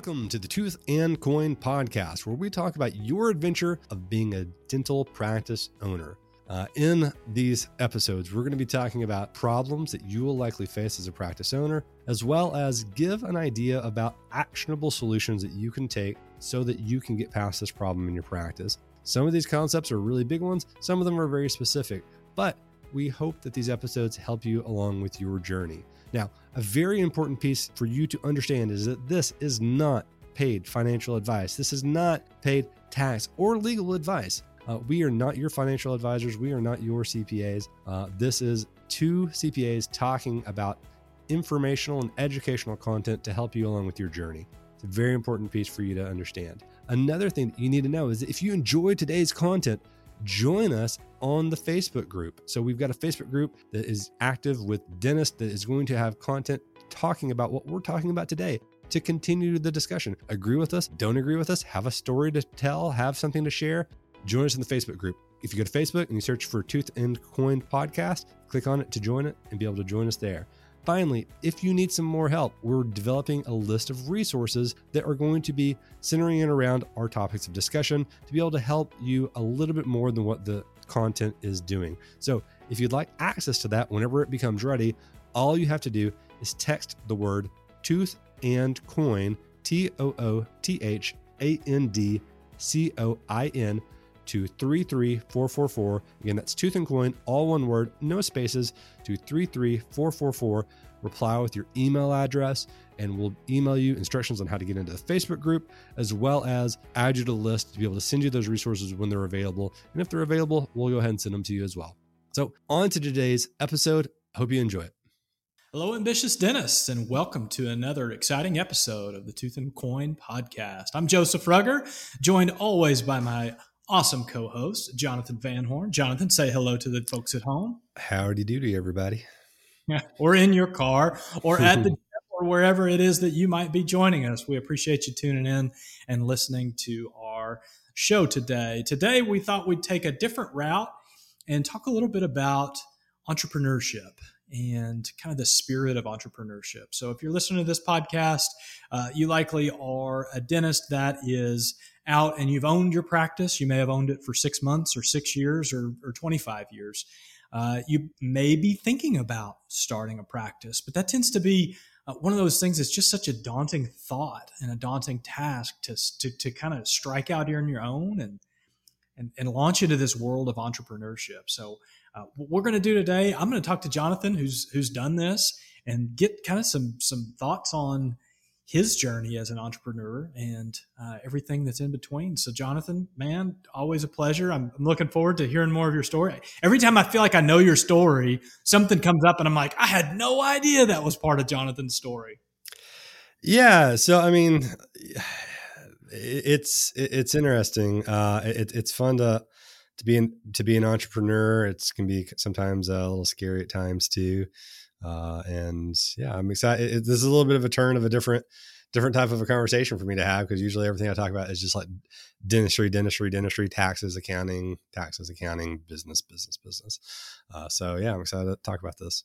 Welcome to the Tooth and Coin podcast, where we talk about your adventure of being a dental practice owner. Uh, in these episodes, we're going to be talking about problems that you will likely face as a practice owner, as well as give an idea about actionable solutions that you can take so that you can get past this problem in your practice. Some of these concepts are really big ones, some of them are very specific, but we hope that these episodes help you along with your journey. Now, a very important piece for you to understand is that this is not paid financial advice. This is not paid tax or legal advice. Uh, we are not your financial advisors. We are not your CPAs. Uh, this is two CPAs talking about informational and educational content to help you along with your journey. It's a very important piece for you to understand. Another thing that you need to know is if you enjoy today's content, join us on the Facebook group. So we've got a Facebook group that is active with dentists that is going to have content talking about what we're talking about today to continue the discussion. Agree with us, don't agree with us, have a story to tell, have something to share, join us in the Facebook group. If you go to Facebook and you search for Tooth and Coin Podcast, click on it to join it and be able to join us there. Finally, if you need some more help, we're developing a list of resources that are going to be centering in around our topics of discussion to be able to help you a little bit more than what the content is doing. So, if you'd like access to that whenever it becomes ready, all you have to do is text the word tooth and coin, T O O T H A N D C O I N to 33444. Again, that's tooth and coin, all one word, no spaces, to 33444. Reply with your email address, and we'll email you instructions on how to get into the Facebook group, as well as add you to the list to be able to send you those resources when they're available. And if they're available, we'll go ahead and send them to you as well. So, on to today's episode. Hope you enjoy it. Hello, ambitious dentists, and welcome to another exciting episode of the Tooth and Coin podcast. I'm Joseph Rugger, joined always by my awesome co-host Jonathan Van Horn. Jonathan, say hello to the folks at home. Howdy doody, everybody. or in your car, or at the or wherever it is that you might be joining us. We appreciate you tuning in and listening to our show today. Today, we thought we'd take a different route and talk a little bit about entrepreneurship and kind of the spirit of entrepreneurship. So, if you're listening to this podcast, uh, you likely are a dentist that is out and you've owned your practice. You may have owned it for six months or six years or, or 25 years. Uh, you may be thinking about starting a practice, but that tends to be uh, one of those things that's just such a daunting thought and a daunting task to, to, to kind of strike out here on your own and, and, and launch into this world of entrepreneurship. So, uh, what we're going to do today, I'm going to talk to Jonathan, who's who's done this, and get kind of some some thoughts on his journey as an entrepreneur and uh, everything that's in between. So, Jonathan, man, always a pleasure. I'm, I'm, looking forward to hearing more of your story. Every time I feel like I know your story, something comes up and I'm like, I had no idea that was part of Jonathan's story. Yeah. So, I mean, it's it's interesting. Uh, it, it's fun to to be an, to be an entrepreneur. It can be sometimes a little scary at times too. Uh, and yeah, I'm excited. It, this is a little bit of a turn of a different, different type of a conversation for me to have because usually everything I talk about is just like dentistry, dentistry, dentistry, taxes, accounting, taxes, accounting, business, business, business. Uh, so yeah, I'm excited to talk about this.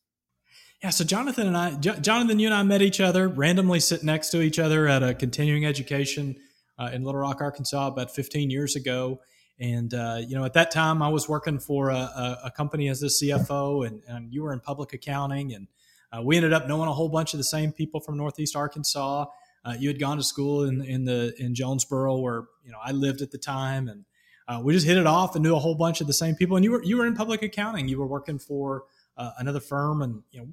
Yeah, so Jonathan and I, J- Jonathan, you and I met each other randomly, sit next to each other at a continuing education uh, in Little Rock, Arkansas, about 15 years ago. And uh, you know, at that time, I was working for a, a, a company as a CFO, and, and, you were in public accounting. And uh, we ended up knowing a whole bunch of the same people from Northeast Arkansas. Uh, you had gone to school in in the in Jonesboro, where you know I lived at the time, and uh, we just hit it off and knew a whole bunch of the same people. And you were you were in public accounting. You were working for uh, another firm, and you know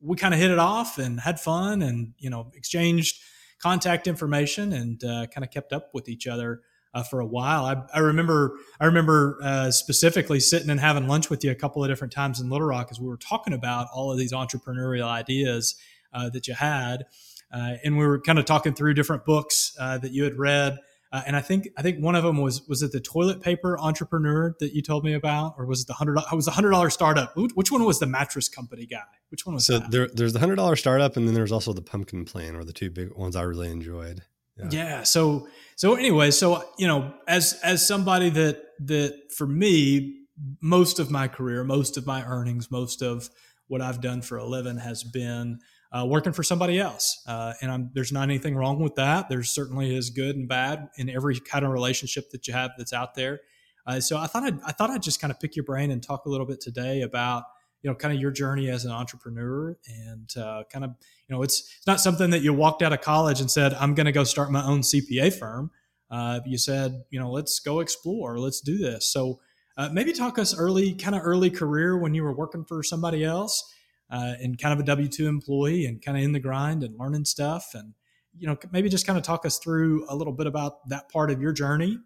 we kind of hit it off and had fun, and you know exchanged contact information and uh, kind of kept up with each other uh, for a while. I, I remember I remember uh, specifically sitting and having lunch with you a couple of different times in Little Rock as we were talking about all of these entrepreneurial ideas uh, that you had, uh, and we were kind of talking through different books uh, that you had read. Uh, and I think I think one of them was was it the toilet paper entrepreneur that you told me about, or was it the hundred? Was the hundred dollar startup? Which one was the mattress company guy? Which one was so that? there, there's the hundred dollar startup, and then there's also the pumpkin plan, or the two big ones I really enjoyed. Yeah. yeah. So so anyway, so you know, as as somebody that that for me, most of my career, most of my earnings, most of what I've done for a living has been uh, working for somebody else. Uh, and I'm, there's not anything wrong with that. There's certainly is good and bad in every kind of relationship that you have that's out there. Uh, so I thought I'd, I thought I'd just kind of pick your brain and talk a little bit today about you know kind of your journey as an entrepreneur and uh, kind of you know it's it's not something that you walked out of college and said I'm going to go start my own CPA firm. Uh, you said you know let's go explore, let's do this. So uh, maybe talk us early kind of early career when you were working for somebody else uh, and kind of a W two employee and kind of in the grind and learning stuff and you know maybe just kind of talk us through a little bit about that part of your journey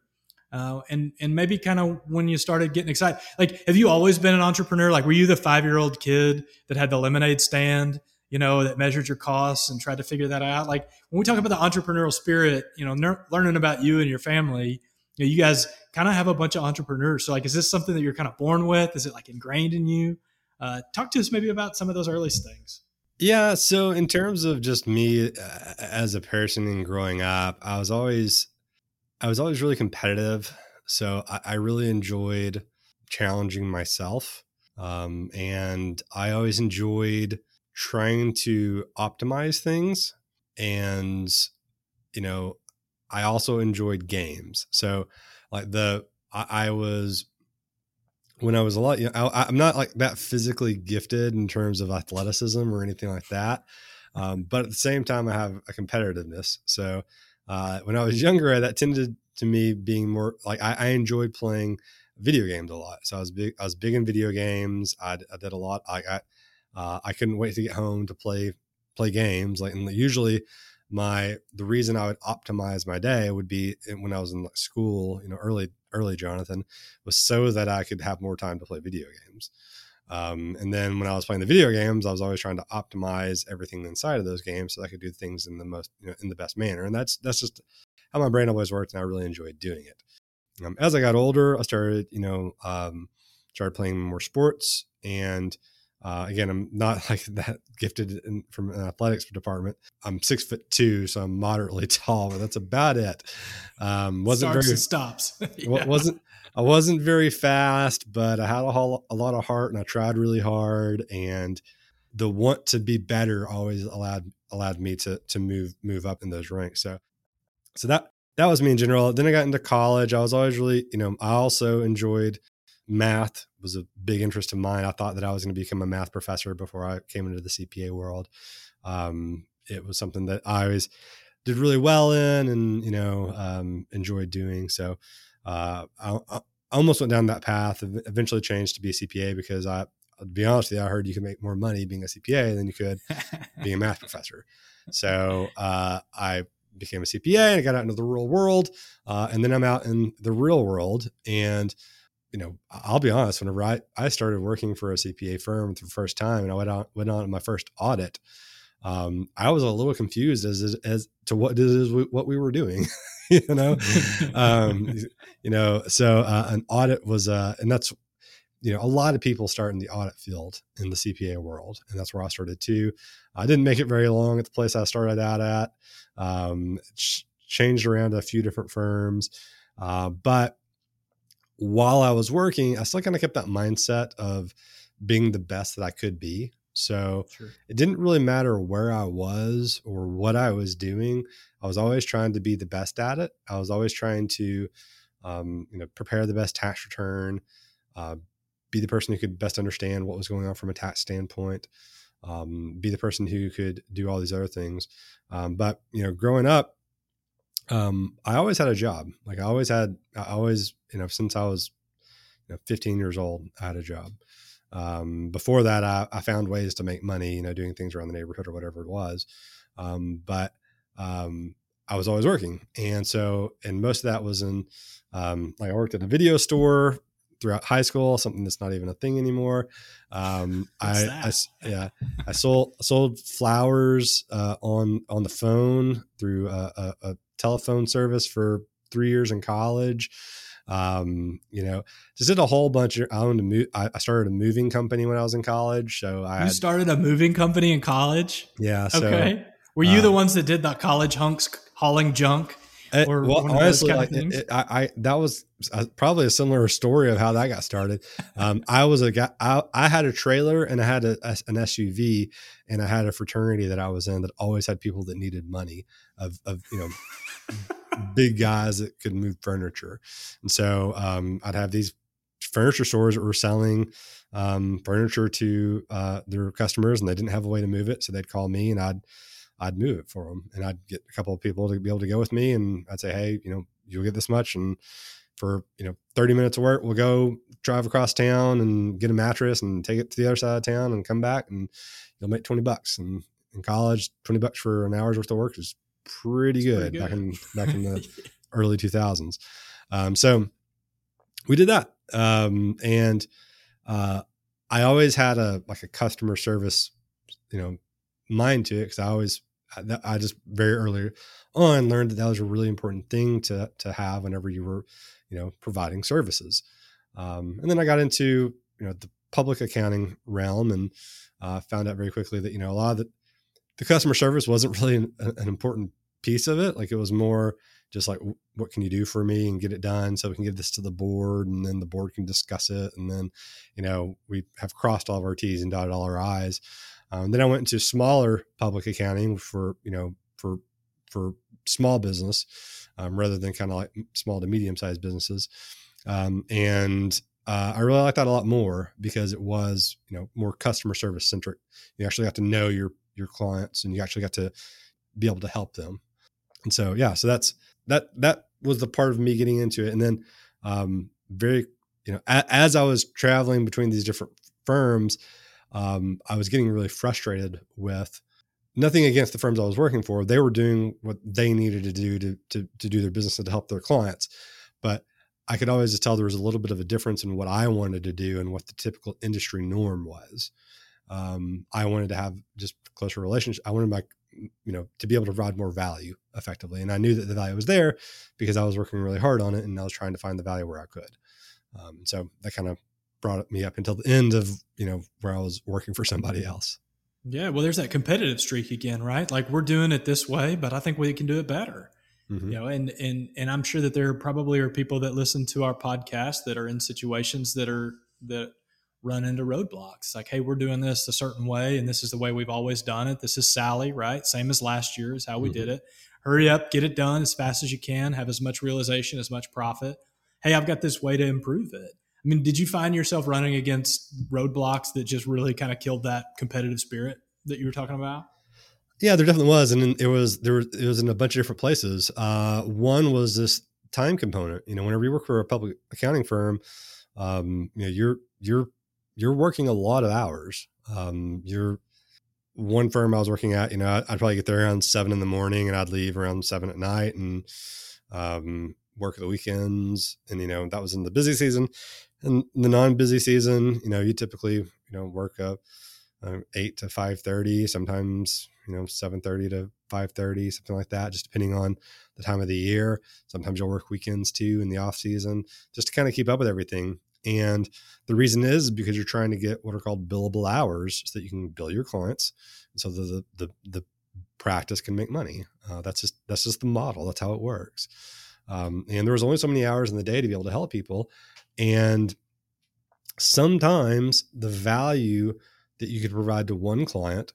uh, and and maybe kind of when you started getting excited like have you always been an entrepreneur? Like were you the five year old kid that had the lemonade stand you know that measured your costs and tried to figure that out? Like when we talk about the entrepreneurial spirit you know ner- learning about you and your family you, know, you guys kind of have a bunch of entrepreneurs. So like is this something that you're kind of born with? Is it like ingrained in you? Uh, talk to us maybe about some of those early things. Yeah so in terms of just me uh, as a person and growing up i was always I was always really competitive. So I, I really enjoyed challenging myself. Um, and I always enjoyed trying to optimize things. And, you know, I also enjoyed games. So, like, the, I, I was, when I was a lot, you know, I, am not like that physically gifted in terms of athleticism or anything like that. Um, but at the same time, I have a competitiveness. So, uh, when I was younger, that tended to me being more like I, I enjoyed playing video games a lot. So I was big. I was big in video games. I, I did a lot. I got. Uh, I couldn't wait to get home to play play games. Like and usually, my the reason I would optimize my day would be when I was in school. You know, early early Jonathan was so that I could have more time to play video games. Um, and then when I was playing the video games, I was always trying to optimize everything inside of those games so I could do things in the most, you know, in the best manner. And that's that's just how my brain always worked, and I really enjoyed doing it. Um, as I got older, I started, you know, um, started playing more sports, and uh, again, I'm not like that gifted in, from an athletics department. I'm six foot two, so I'm moderately tall, but that's about it. Um, wasn't Starts very stops. yeah. wasn't I wasn't very fast, but I had a, whole, a lot of heart and I tried really hard. And the want to be better always allowed allowed me to to move move up in those ranks. So so that that was me in general. Then I got into college. I was always really, you know, I also enjoyed math was a big interest of mine. I thought that I was going to become a math professor before I came into the CPA world. Um, it was something that I always did really well in and, you know, um, enjoyed doing. So uh, I, I, almost went down that path. Eventually changed to be a CPA because I, to be honest with you, I heard you can make more money being a CPA than you could being a math professor. So uh, I became a CPA and I got out into the real world. Uh, and then I'm out in the real world. And, you know, I'll be honest, whenever I, I started working for a CPA firm for the first time and I went on, went on my first audit, um, I was a little confused as, as to what is what we were doing. you know, um, you know, so uh, an audit was, uh, and that's, you know, a lot of people start in the audit field in the CPA world, and that's where I started too. I didn't make it very long at the place I started out at. Um, ch- changed around a few different firms, uh, but while I was working, I still kind of kept that mindset of being the best that I could be. So sure. it didn't really matter where I was or what I was doing. I was always trying to be the best at it. I was always trying to, um, you know, prepare the best tax return, uh, be the person who could best understand what was going on from a tax standpoint, um, be the person who could do all these other things. Um, but you know, growing up, um, I always had a job. Like I always had, I always, you know, since I was you know, 15 years old, I had a job. Um, before that, I, I, found ways to make money, you know, doing things around the neighborhood or whatever it was. Um, but um, I was always working, and so and most of that was in um, like I worked at a video store throughout high school, something that's not even a thing anymore. Um, I, I, yeah, I sold sold flowers uh, on on the phone through a, a, a, telephone service for three years in college. Um, you know, just did a whole bunch of. I owned a mo- I started a moving company when I was in college, so I you had, started a moving company in college. Yeah. So, okay. Were you the uh, ones that did the college hunks hauling junk Uh, or well, honestly, like it, it, I, I, that was probably a similar story of how that got started. Um, I was a guy. I, I, had a trailer and I had a, a, an SUV, and I had a fraternity that I was in that always had people that needed money of, of you know. Big guys that could move furniture. And so um, I'd have these furniture stores that were selling um, furniture to uh, their customers and they didn't have a way to move it. So they'd call me and I'd, I'd move it for them and I'd get a couple of people to be able to go with me. And I'd say, Hey, you know, you'll get this much. And for, you know, 30 minutes of work, we'll go drive across town and get a mattress and take it to the other side of town and come back and you'll make 20 bucks. And in college, 20 bucks for an hour's worth of work is pretty, good, pretty good, back in, back in the early 2000s. Um, so we did that. Um, and, uh, I always had a like a customer service, you know, mind to it because I always I just very early on learned that that was a really important thing to to have whenever you were, you know, providing services. Um, and then I got into you know the public accounting realm and uh, found out very quickly that you know a lot of the, the customer service wasn't really an, an important piece of it. Like it was more just like what can you do for me and get it done so we can get this to the board and then the board can discuss it and then you know we have crossed all of our t's and dotted all our i's um, then i went into smaller public accounting for you know for for small business um, rather than kind of like small to medium sized businesses um, and uh, I really like that a lot more because it was, you know, more customer service centric. You actually got to know your your clients, and you actually got to be able to help them. And so, yeah, so that's that that was the part of me getting into it. And then um, very, you know, a, as I was traveling between these different firms, um, I was getting really frustrated with nothing against the firms I was working for. They were doing what they needed to do to, to, to do their business and to help their clients. But I could always just tell there was a little bit of a difference in what I wanted to do and what the typical industry norm was. Um, I wanted to have just closer relationship. I wanted my you know to be able to provide more value effectively and i knew that the value was there because i was working really hard on it and i was trying to find the value where i could um, so that kind of brought me up until the end of you know where i was working for somebody else yeah well there's that competitive streak again right like we're doing it this way but i think we can do it better mm-hmm. you know and and and i'm sure that there probably are people that listen to our podcast that are in situations that are that run into roadblocks. Like, hey, we're doing this a certain way, and this is the way we've always done it. This is SALY, right? Same as last year is how we mm-hmm. did it. Hurry up, get it done as fast as you can, have as much realization, as much profit. Hey, I've got this way to improve it. I mean, did you find yourself running against roadblocks that just really kind of killed that competitive spirit that you were talking about? Yeah, there definitely was, and it was there. Was, it was in a bunch of different places. Uh, one was this time component. You know, whenever you work for a public accounting firm, um, you know, you're you're you're working a lot of hours. Um, you're one firm I was working at, you know, I'd, probably get there around seven in the morning and I'd leave around seven at night and um, work the weekends. And, you know, that was in the busy season. And the non-busy season, you know, you typically, you know, work up uh, eight to five thirty, sometimes you know seven thirty to five thirty, something like that, just depending on the time of the year. Sometimes you'll work weekends too in the off season, just to kind of keep up with everything. And the reason is because you're trying to get what are called billable hours so that you can bill your clients. So the, the, the, practice can make money. Uh, that's just, that's just the model. That's how it works. Um, and there was only so many hours in the day to be able to help people. And sometimes the value that you could provide to one client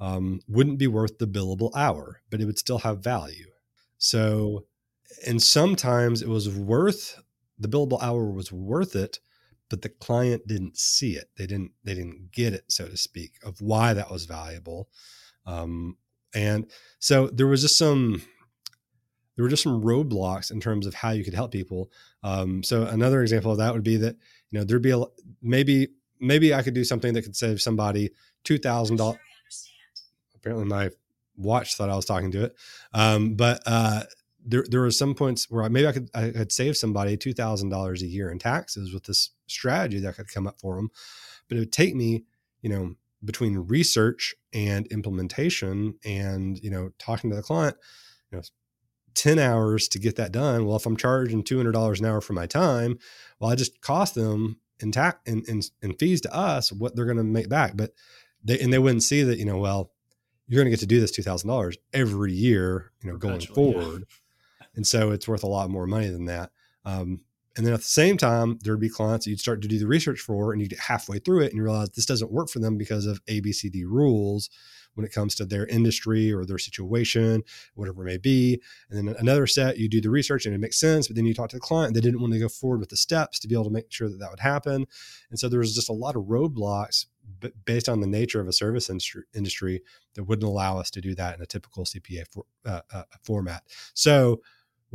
um, wouldn't be worth the billable hour, but it would still have value. So, and sometimes it was worth the billable hour was worth it but the client didn't see it. They didn't they didn't get it so to speak of why that was valuable. Um, and so there was just some there were just some roadblocks in terms of how you could help people. Um, so another example of that would be that you know there'd be a maybe maybe i could do something that could save somebody $2000 apparently my watch thought i was talking to it. Um, but uh, there there were some points where maybe I could I could save somebody two thousand dollars a year in taxes with this strategy that could come up for them, but it would take me you know between research and implementation and you know talking to the client, you know. 10 hours to get that done. Well, if I'm charging $200 an hour for my time, well, I just cost them in tax and, and, and fees to us what they're going to make back. But they, and they wouldn't see that, you know, well, you're going to get to do this $2,000 every year, you know, going forward. Yeah and so it's worth a lot more money than that. Um, and then at the same time, there'd be clients that you'd start to do the research for, and you get halfway through it, and you realize this doesn't work for them because of ABCD rules when it comes to their industry or their situation, whatever it may be. And then another set, you do the research and it makes sense, but then you talk to the client, they didn't want to go forward with the steps to be able to make sure that that would happen. And so there was just a lot of roadblocks based on the nature of a service industry, industry that wouldn't allow us to do that in a typical CPA for, uh, uh, format. So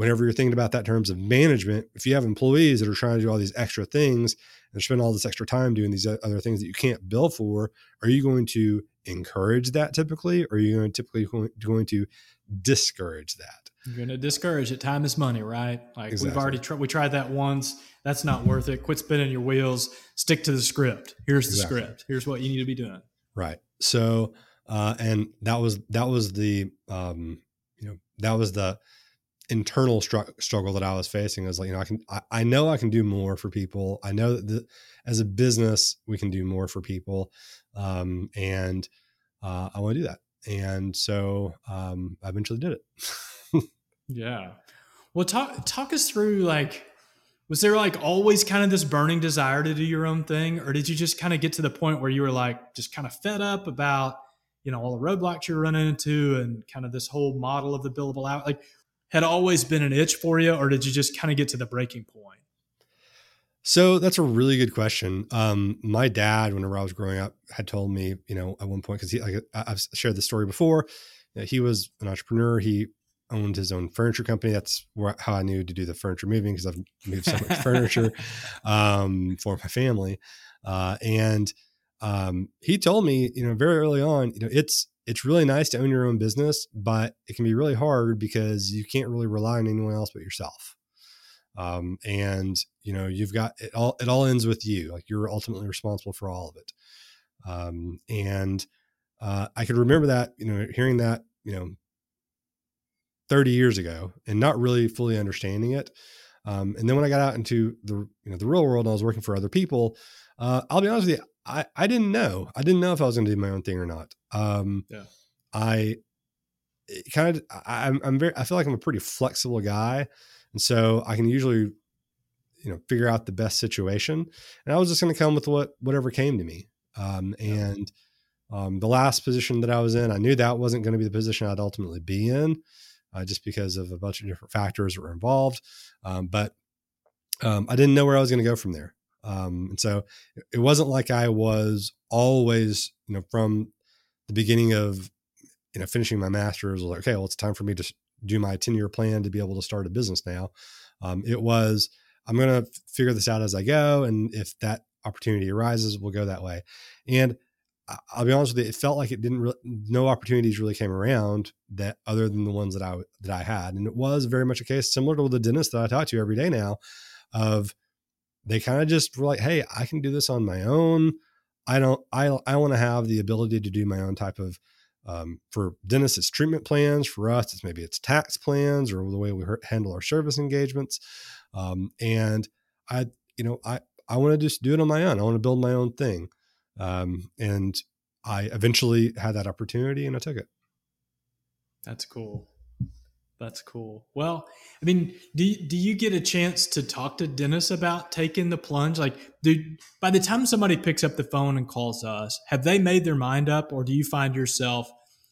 whenever you're thinking about that in terms of management, if you have employees that are trying to do all these extra things and spend all this extra time doing these other things that you can't bill for, are you going to encourage that typically, or are you going to typically going to discourage that? You're going to discourage it. Time is money, right? Like exactly. we've already tried. We tried that once. That's not worth it. Quit spinning your wheels. Stick to the script. Here's the exactly. script. Here's what you need to be doing. Right. So, uh, and that was that was the um, you know that was the internal str- struggle that I was facing is like, you know, I can, I, I, know I can do more for people. I know that the, as a business, we can do more for people. Um, and, uh, I want to do that. And so, um, I eventually did it. yeah. Well, talk, talk us through like, was there like always kind of this burning desire to do your own thing? Or did you just kind of get to the point where you were like, just kind of fed up about, you know, all the roadblocks you're running into and kind of this whole model of the billable out? Like, had always been an itch for you, or did you just kind of get to the breaking point? So that's a really good question. Um, my dad, whenever I was growing up, had told me, you know, at one point because he, like, I've shared the story before. You know, he was an entrepreneur. He owned his own furniture company. That's where, how I knew to do the furniture moving because I've moved so much furniture um, for my family. Uh, and um, he told me, you know, very early on, you know, it's it's really nice to own your own business, but it can be really hard because you can't really rely on anyone else but yourself. Um, and you know, you've got it all, it all ends with you. Like you're ultimately responsible for all of it. Um, and, uh, I could remember that, you know, hearing that, you know, 30 years ago and not really fully understanding it. Um, and then when I got out into the, you know, the real world and I was working for other people, uh, I'll be honest with you, I, I didn't know. I didn't know if I was going to do my own thing or not. Um, yeah. I kind of, I, I'm, I'm very, I feel like I'm a pretty flexible guy. And so I can usually, you know, figure out the best situation. And I was just going to come with what, whatever came to me. Um, and, um, the last position that I was in, I knew that wasn't going to be the position I'd ultimately be in, uh, just because of a bunch of different factors that were involved. Um, but um, I didn't know where I was going to go from there. Um, and so it wasn't like I was always, you know, from the beginning of, you know, finishing my master's, like, okay, well, it's time for me to do my 10 year plan to be able to start a business now. Um, it was, I'm going to figure this out as I go. And if that opportunity arises, we'll go that way. And I'll be honest with you, it felt like it didn't really, no opportunities really came around that other than the ones that I, that I had. And it was very much a case similar to the dentist that I talk to every day now of, they kind of just were like, hey, I can do this on my own. I don't, I, I want to have the ability to do my own type of, um, for dentists, it's treatment plans. For us, it's maybe it's tax plans or the way we handle our service engagements. Um, and I, you know, I, I want to just do it on my own. I want to build my own thing. Um, and I eventually had that opportunity and I took it. That's cool. That's cool. Well, I mean, do do you get a chance to talk to dentists about taking the plunge? Like, do by the time somebody picks up the phone and calls us, have they made their mind up, or do you find yourself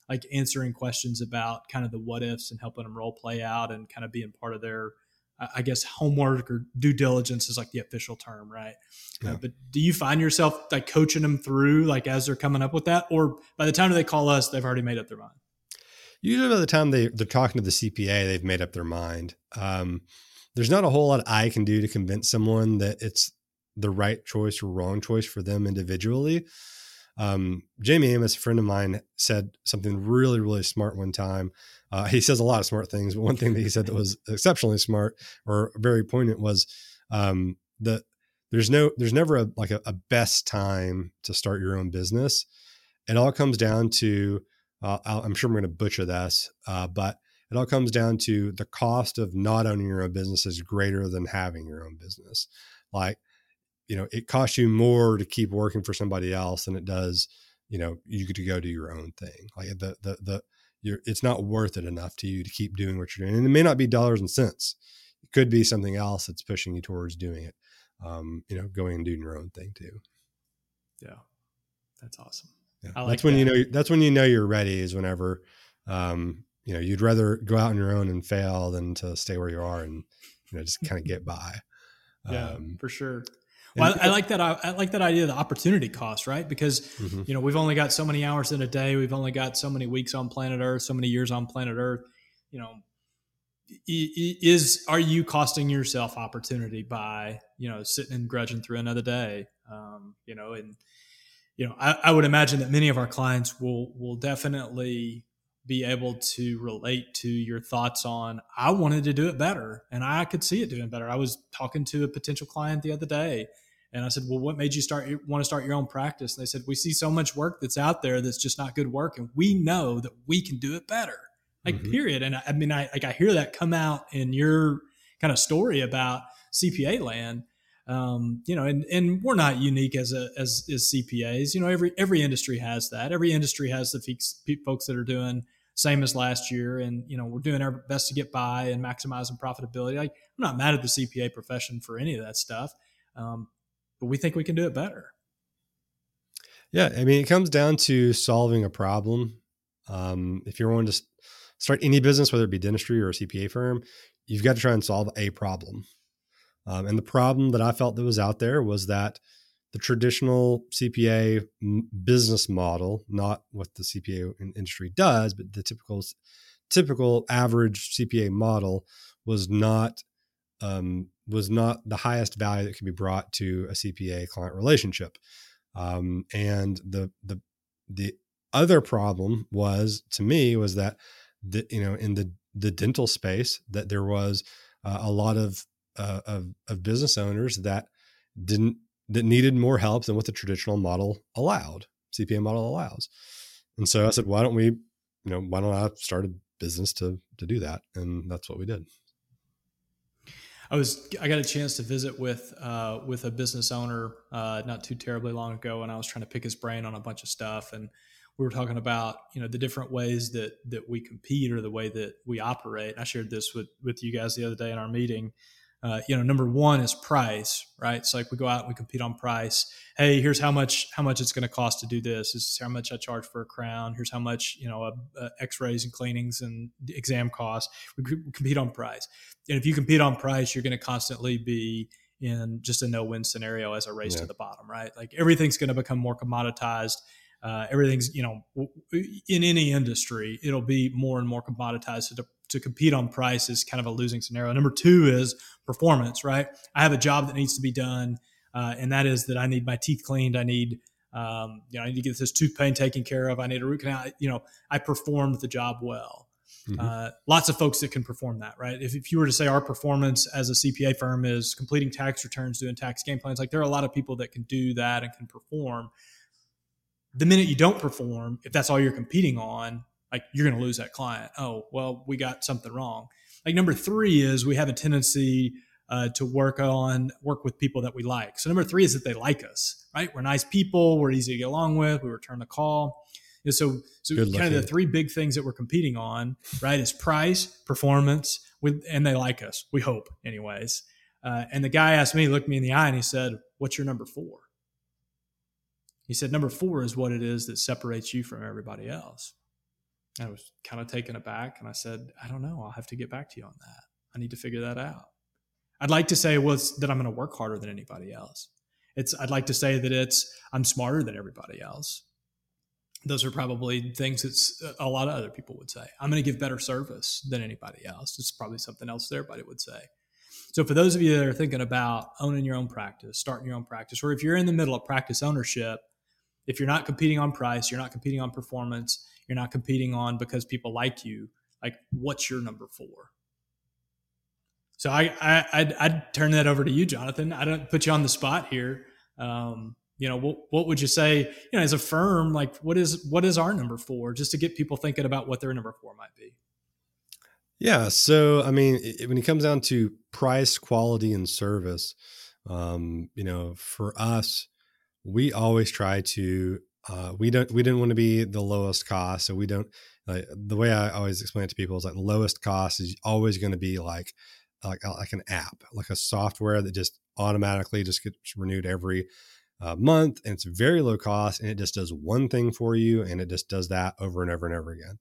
like answering questions about kind of the what ifs and helping them role play out and kind of being part of their, I guess, homework or due diligence is like the official term, right? Yeah. Uh, but do you find yourself like coaching them through like as they're coming up with that, or by the time they call us, they've already made up their mind? Usually by the time they they're talking to the CPA, they've made up their mind. Um, there's not a whole lot I can do to convince someone that it's the right choice or wrong choice for them individually. Um, Jamie Amos, a friend of mine, said something really, really smart one time. Uh, he says a lot of smart things, but one thing that he said that was exceptionally smart or very poignant was um, that there's no, there's never a like a, a best time to start your own business. It all comes down to uh, I'm sure I'm going to butcher this, uh, but it all comes down to the cost of not owning your own business is greater than having your own business. Like, you know, it costs you more to keep working for somebody else than it does, you know, you get to go do your own thing. Like the the the you're it's not worth it enough to you to keep doing what you're doing. And it may not be dollars and cents. It could be something else that's pushing you towards doing it. Um, you know, going and doing your own thing too. Yeah. That's awesome. Yeah. Like that's when that. you know that's when you know you're ready is whenever um, you know, you'd rather go out on your own and fail than to stay where you are and you know just kind of get by. Yeah, um, for sure. Well, I, I, like that. I, I, like that idea of the opportunity cost, right? Because mm-hmm. you know we've only got so many hours in a day. We've only got so many weeks on planet Earth, so many years on planet Earth. You know, is are you costing yourself opportunity by you know sitting and grudging through another day? Um, you know, and you know, I, I would imagine that many of our clients will will definitely be able to relate to your thoughts on I wanted to do it better and I could see it doing better. I was talking to a potential client the other day and I said, "Well, what made you start want to start your own practice?" And they said, "We see so much work that's out there that's just not good work and we know that we can do it better." Like mm-hmm. period. And I, I mean I like I hear that come out in your kind of story about CPA land. Um, you know, and, and we're not unique as a as, as CPAs. You know, every every industry has that. Every industry has the folks that are doing same as last year. And, you know, we're doing our best to get by and maximizing profitability. Like, I'm not mad at the CPA profession for any of that stuff, um, but we think we can do it better. Yeah. I mean, it comes down to solving a problem. Um, if you're wanting to start any business, whether it be dentistry or a CPA firm, you've got to try and solve a problem. Um, and the problem that I felt that was out there was that the traditional CPA business model, not what the CPA industry does, but the typical typical average CPA model was not um, was not the highest value that can be brought to a CPA client relationship. Um, and the the the other problem was to me was that the you know in the the dental space that there was uh, a lot of, uh, of of business owners that didn't that needed more help than what the traditional model allowed, CPA model allows. And so I said, why don't we, you know, why don't I start a business to to do that? And that's what we did. I was I got a chance to visit with uh, with a business owner uh, not too terribly long ago, and I was trying to pick his brain on a bunch of stuff, and we were talking about you know the different ways that that we compete or the way that we operate. I shared this with with you guys the other day in our meeting, uh, you know, number one is price, right? It's like we go out and we compete on price. Hey, here's how much how much it's going to cost to do this. This is how much I charge for a crown. Here's how much you know, X-rays and cleanings and exam costs. We compete on price, and if you compete on price, you're going to constantly be in just a no-win scenario as a race yeah. to the bottom, right? Like everything's going to become more commoditized. Uh, everything's you know in any industry it'll be more and more commoditized to, to compete on price is kind of a losing scenario number two is performance right? I have a job that needs to be done uh, and that is that i need my teeth cleaned. I need um, you know i need to get this tooth pain taken care of. I need a root canal. You know i performed the job well. Mm-hmm. uh, lots of folks that can perform that right? If, if you were to say our performance as a cpa firm is completing tax returns doing tax game plans like there are a lot of people that can do that and can perform. The minute you don't perform, if that's all you're competing on, like you're going to lose that client. Oh, well, we got something wrong. Like number three is we have a tendency uh, to work on work with people that we like. So number three is that they like us, right? We're nice people. We're easy to get along with. We return the call. And so, so kind of the three big things that we're competing on, right, is price, performance, with, and they like us. We hope, anyways. Uh, and the guy asked me, looked me in the eye, and he said, "What's your number four? He said, number four is what it is that separates you from everybody else. I was kind of taken aback and I said, I don't know. I'll have to get back to you on that. I need to figure that out. I'd like to say well, that I'm going to work harder than anybody else. It's I'd like to say that it's I'm smarter than everybody else. Those are probably things that a lot of other people would say. I'm going to give better service than anybody else. It's probably something else that everybody would say. So for those of you that are thinking about owning your own practice, starting your own practice, or if you're in the middle of practice ownership, if you're not competing on price, you're not competing on performance, you're not competing on because people like you, like what's your number four? So I, I I'd, I'd turn that over to you, Jonathan. I don't put you on the spot here. Um, you know, what, what would you say, you know, as a firm, like what is, what is our number four just to get people thinking about what their number four might be? Yeah. So, I mean, it, when it comes down to price, quality, and service, um, you know, for us, we always try to uh, we don't we didn't want to be the lowest cost, so we don't. Like, the way I always explain it to people is like lowest cost is always going to be like like like an app, like a software that just automatically just gets renewed every uh, month, and it's very low cost, and it just does one thing for you, and it just does that over and over and over again.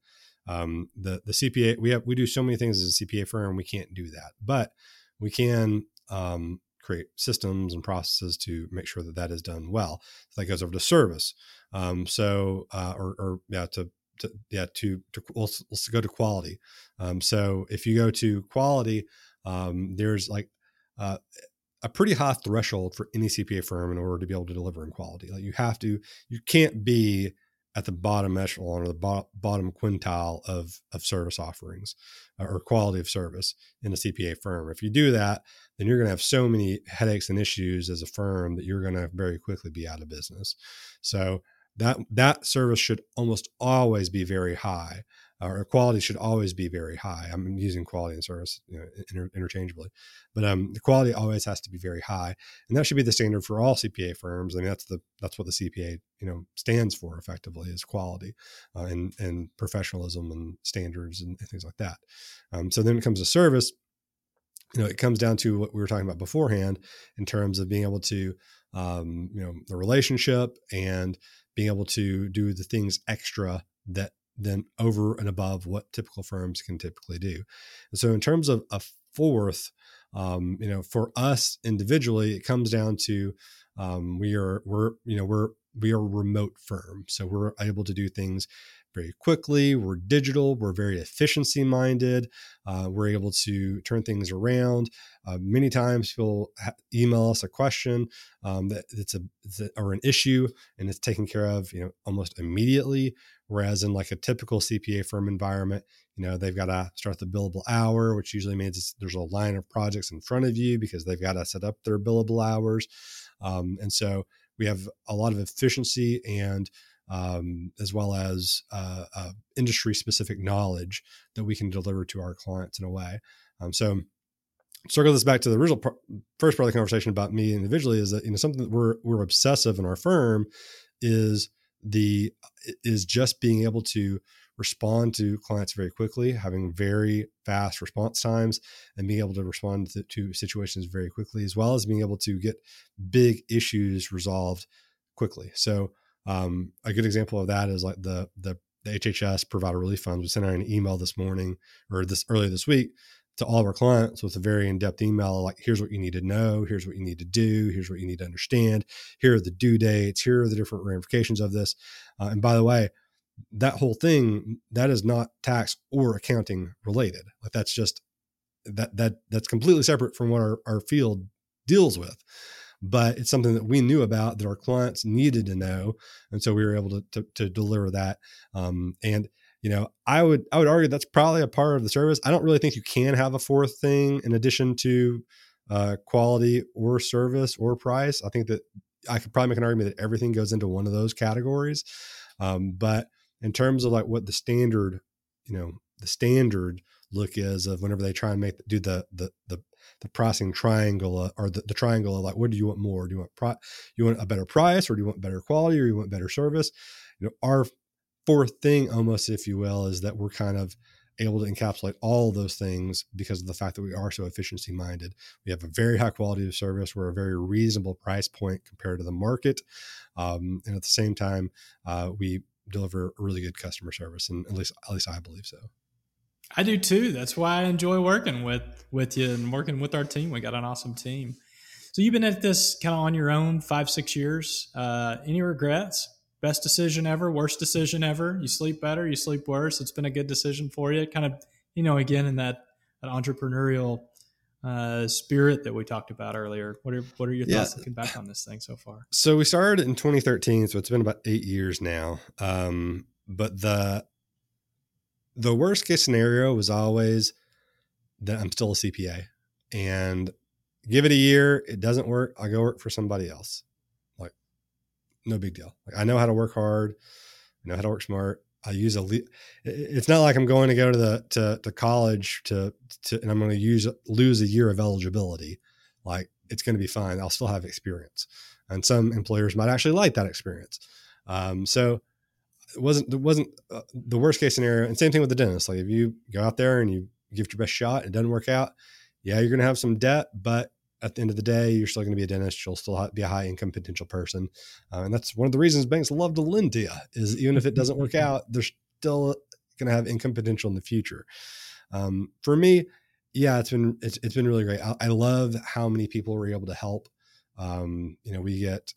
Um, the the CPA we have we do so many things as a CPA firm, we can't do that, but we can um, create systems and processes to make sure that that is done well. So that goes over to service. Um, so uh, or, or yeah to to, yeah to, to let's go to quality um, so if you go to quality um, there's like uh, a pretty high threshold for any cpa firm in order to be able to deliver in quality like you have to you can't be at the bottom echelon or the bo- bottom quintile of of service offerings uh, or quality of service in a CPA firm. If you do that, then you're going to have so many headaches and issues as a firm that you're going to very quickly be out of business. So that that service should almost always be very high or quality should always be very high. I'm using quality and service you know, inter- interchangeably but um, the quality always has to be very high and that should be the standard for all cpa firms. I mean that's the that's what the cpa you know stands for effectively is quality uh, and and professionalism and standards and, and things like that. Um, so then it comes to service. You know it comes down to what we were talking about beforehand in terms of being able to um, you know the relationship and being able to do the things extra that then over and above what typical firms can typically do. And so in terms of a fourth, um, you know, for us individually, it comes down to um, we are we're you know we're we are a remote firm, so we're able to do things very quickly. We're digital. We're very efficiency minded. Uh, we're able to turn things around. Uh, many times people ha- email us a question um, that it's a, a, or an issue, and it's taken care of you know almost immediately. Whereas in like a typical CPA firm environment, you know they've got to start the billable hour, which usually means there's a line of projects in front of you because they've got to set up their billable hours, um, and so we have a lot of efficiency and um, as well as uh, uh, industry specific knowledge that we can deliver to our clients in a way. Um, so, circle this back to the original first part of the conversation about me individually is that you know something that we're we're obsessive in our firm is the is just being able to respond to clients very quickly, having very fast response times, and being able to respond to, to situations very quickly, as well as being able to get big issues resolved quickly. So um, a good example of that is like the the the HHS provider relief funds. We sent out an email this morning or this earlier this week to all of our clients with a very in-depth email like here's what you need to know. Here's what you need to do. Here's what you need to understand. Here are the due dates. Here are the different ramifications of this. Uh, and by the way that whole thing that is not tax or accounting related. Like that's just that that that's completely separate from what our, our field deals with but it's something that we knew about that our clients needed to know, and so we were able to to, to deliver that. Um, and you know, I would I would argue that's probably a part of the service. I don't really think you can have a fourth thing in addition to uh, quality or service or price. I think that I could probably make an argument that everything goes into one of those categories. Um, but in terms of like what the standard, you know, the standard look is of whenever they try and make do the the the the pricing triangle uh, or the, the triangle of like what do you want more? Do you want pro- you want a better price or do you want better quality or you want better service? You know our fourth thing almost if you will is that we're kind of able to encapsulate all those things because of the fact that we are so efficiency minded we have a very high quality of service. We're a very reasonable price point compared to the market um, and at the same time uh, we deliver really good customer service and at least at least i believe so I do too. That's why I enjoy working with with you and working with our team. We got an awesome team. So you've been at this kind of on your own five six years. Uh, any regrets? Best decision ever? Worst decision ever? You sleep better? You sleep worse? It's been a good decision for you. Kind of you know again in that that entrepreneurial uh, spirit that we talked about earlier. What are what are your thoughts yeah. looking back on this thing so far? So we started in 2013, so it's been about eight years now. Um, but the the worst case scenario was always that I'm still a CPA and give it a year. It doesn't work. I'll go work for somebody else. Like, no big deal. Like, I know how to work hard. I know how to work smart. I use a. Le- it's not like I'm going to go to the to, to college to, to and I'm going to use lose a year of eligibility. Like it's going to be fine. I'll still have experience, and some employers might actually like that experience. Um, so it wasn't it wasn't uh, the worst case scenario. And same thing with the dentist. Like if you go out there and you give it your best shot, it doesn't work out. Yeah, you're going to have some debt, but at the end of the day, you're still going to be a dentist. You'll still be a high income potential person, uh, and that's one of the reasons banks love to lend to you. Is even if it doesn't work out, they're still going to have income potential in the future. Um, for me, yeah, it's been it's, it's been really great. I, I, love how many people were able to help. Um, you know, we get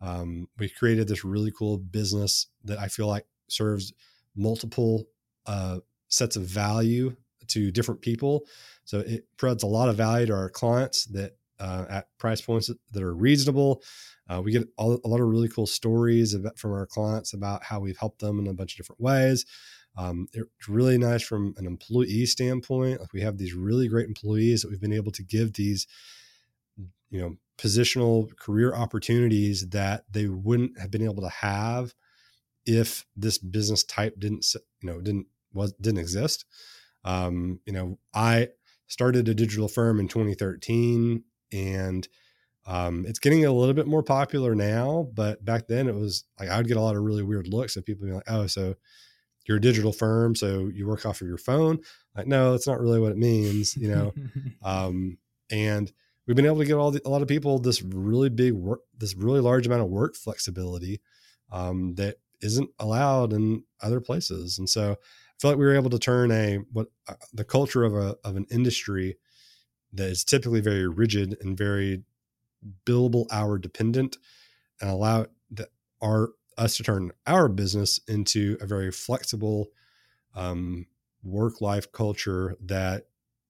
um, we created this really cool business that I feel like serves multiple uh, sets of value to different people. So it provides a lot of value to our clients that uh, at price points that are reasonable. Uh, we get a lot of really cool stories about, from our clients about how we've helped them in a bunch of different ways. Um, it's really nice from an employee standpoint. Like we have these really great employees that we've been able to give these, you know, positional career opportunities that they wouldn't have been able to have if this business type didn't, you know, didn't was didn't exist. Um, you know, I started a digital firm in 2013 and um, it's getting a little bit more popular now, but back then it was like I would get a lot of really weird looks of people being like, "Oh, so you're a digital firm, so you work off of your phone?" Like, no, that's not really what it means, you know. um, and we've been able to give all the, a lot of people this really big work, this really large amount of work flexibility um, that isn't allowed in other places, and so I feel like we were able to turn a what uh, the culture of a of an industry that is typically very rigid and very billable hour dependent and allow the, our us to turn our business into a very flexible um, work life culture that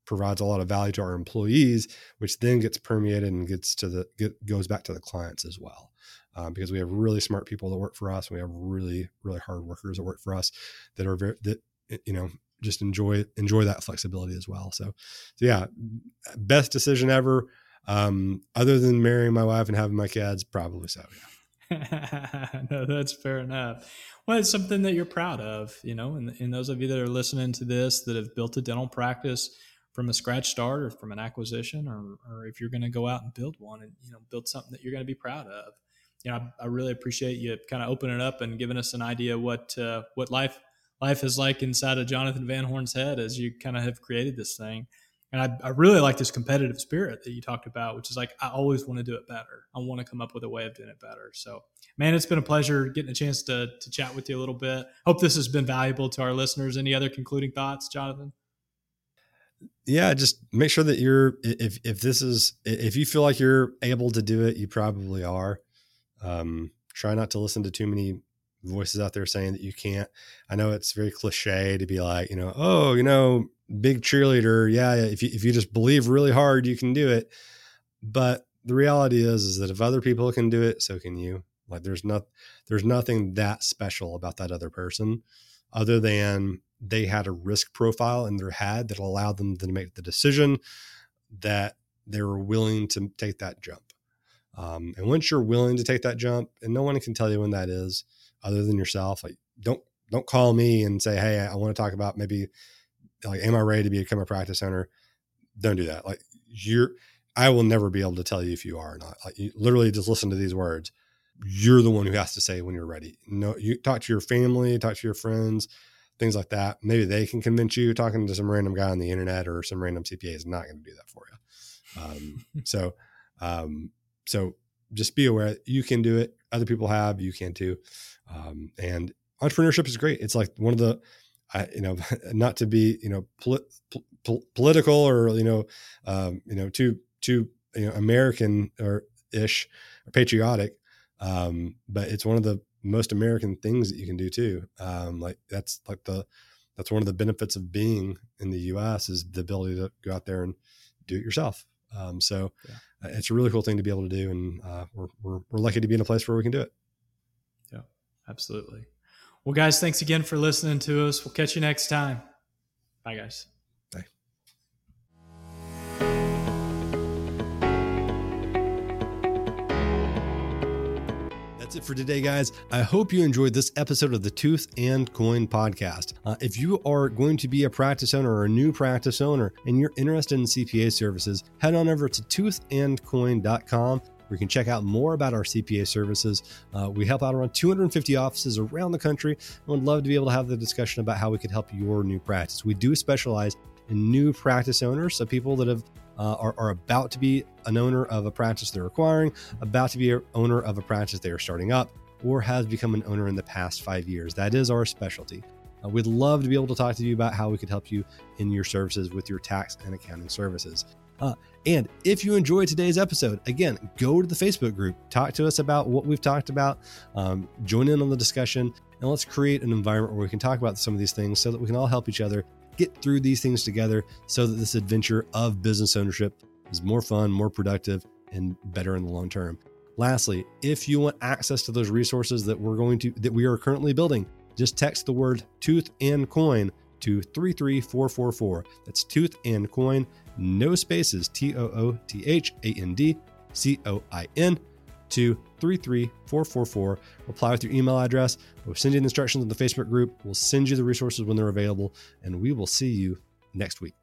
provides a lot of value to our employees, which then gets permeated and gets to the get, goes back to the clients as well. Um, because we have really smart people that work for us, we have really really hard workers that work for us that are very that you know just enjoy enjoy that flexibility as well. So, so yeah, best decision ever. Um, other than marrying my wife and having my kids, probably so. Yeah. no, that's fair enough. Well, it's something that you're proud of, you know, and, and those of you that are listening to this that have built a dental practice from a scratch start or from an acquisition, or, or if you're going to go out and build one and, you know, build something that you're going to be proud of. You know, I, I really appreciate you kind of opening up and giving us an idea what, uh, what life life is like inside of Jonathan Van Horn's head as you kind of have created this thing. And I, I, really like this competitive spirit that you talked about, which is like, I always want to do it better. I want to come up with a way of doing it better. So, man, it's been a pleasure getting a chance to, to chat with you a little bit. Hope this has been valuable to our listeners. Any other concluding thoughts, Jonathan? Yeah, just make sure that you're, if, if this is, if you feel like you're able to do it, you probably are. Um, try not to listen to too many voices out there saying that you can't. I know it's very cliche to be like, you know, oh, you know, big cheerleader. Yeah, if you if you just believe really hard, you can do it. But the reality is, is that if other people can do it, so can you. Like, there's not there's nothing that special about that other person, other than they had a risk profile in their head that allowed them to make the decision that they were willing to take that jump. Um, and once you're willing to take that jump, and no one can tell you when that is, other than yourself. Like don't don't call me and say, hey, I want to talk about maybe like am I ready to become a practice owner? Don't do that. Like you're I will never be able to tell you if you are or not. Like you literally just listen to these words. You're the one who has to say when you're ready. No, you talk to your family, talk to your friends, things like that. Maybe they can convince you. Talking to some random guy on the internet or some random CPA is not going to do that for you. Um, so, um, so just be aware you can do it. Other people have, you can too. Um, and entrepreneurship is great. It's like one of the, I, you know, not to be, you know, pol- political or, you know, um, you know, too, too, you know, American or ish or patriotic. Um, but it's one of the most American things that you can do too. Um, like that's like the, that's one of the benefits of being in the U.S. is the ability to go out there and do it yourself. Um, so yeah. Uh, it's a really cool thing to be able to do, and uh, we're, we're we're lucky to be in a place where we can do it. Yeah, absolutely. Well, guys, thanks again for listening to us. We'll catch you next time. Bye, guys. That's it for today, guys. I hope you enjoyed this episode of the Tooth and Coin podcast. Uh, if you are going to be a practice owner or a new practice owner and you're interested in CPA services, head on over to toothandcoin.com where you can check out more about our CPA services. Uh, we help out around 250 offices around the country and would love to be able to have the discussion about how we could help your new practice. We do specialize in new practice owners, so people that have uh, are, are, about to be an owner of a practice they're acquiring, about to be an owner of a practice they are starting up, or has become an owner in the past five years. That is our specialty. Uh, we'd love to be able to talk to you about how we could help you in your services with your tax and accounting services. Uh, and if you enjoyed today's episode, again, go to the Facebook group, talk to us about what we've talked about, um, join in on the discussion, and let's create an environment where we can talk about some of these things so that we can all help each other get through these things together so that this adventure of business ownership is more fun, more productive, and better in the long term. Lastly, if you want access to those resources that we're going to that we are currently building, just text the word tooth and coin to 33444. That's tooth and coin, no spaces, T O O T H A N D C O I N to 33444. Reply with your email address. We'll send you the instructions in the Facebook group. We'll send you the resources when they're available, and we will see you next week.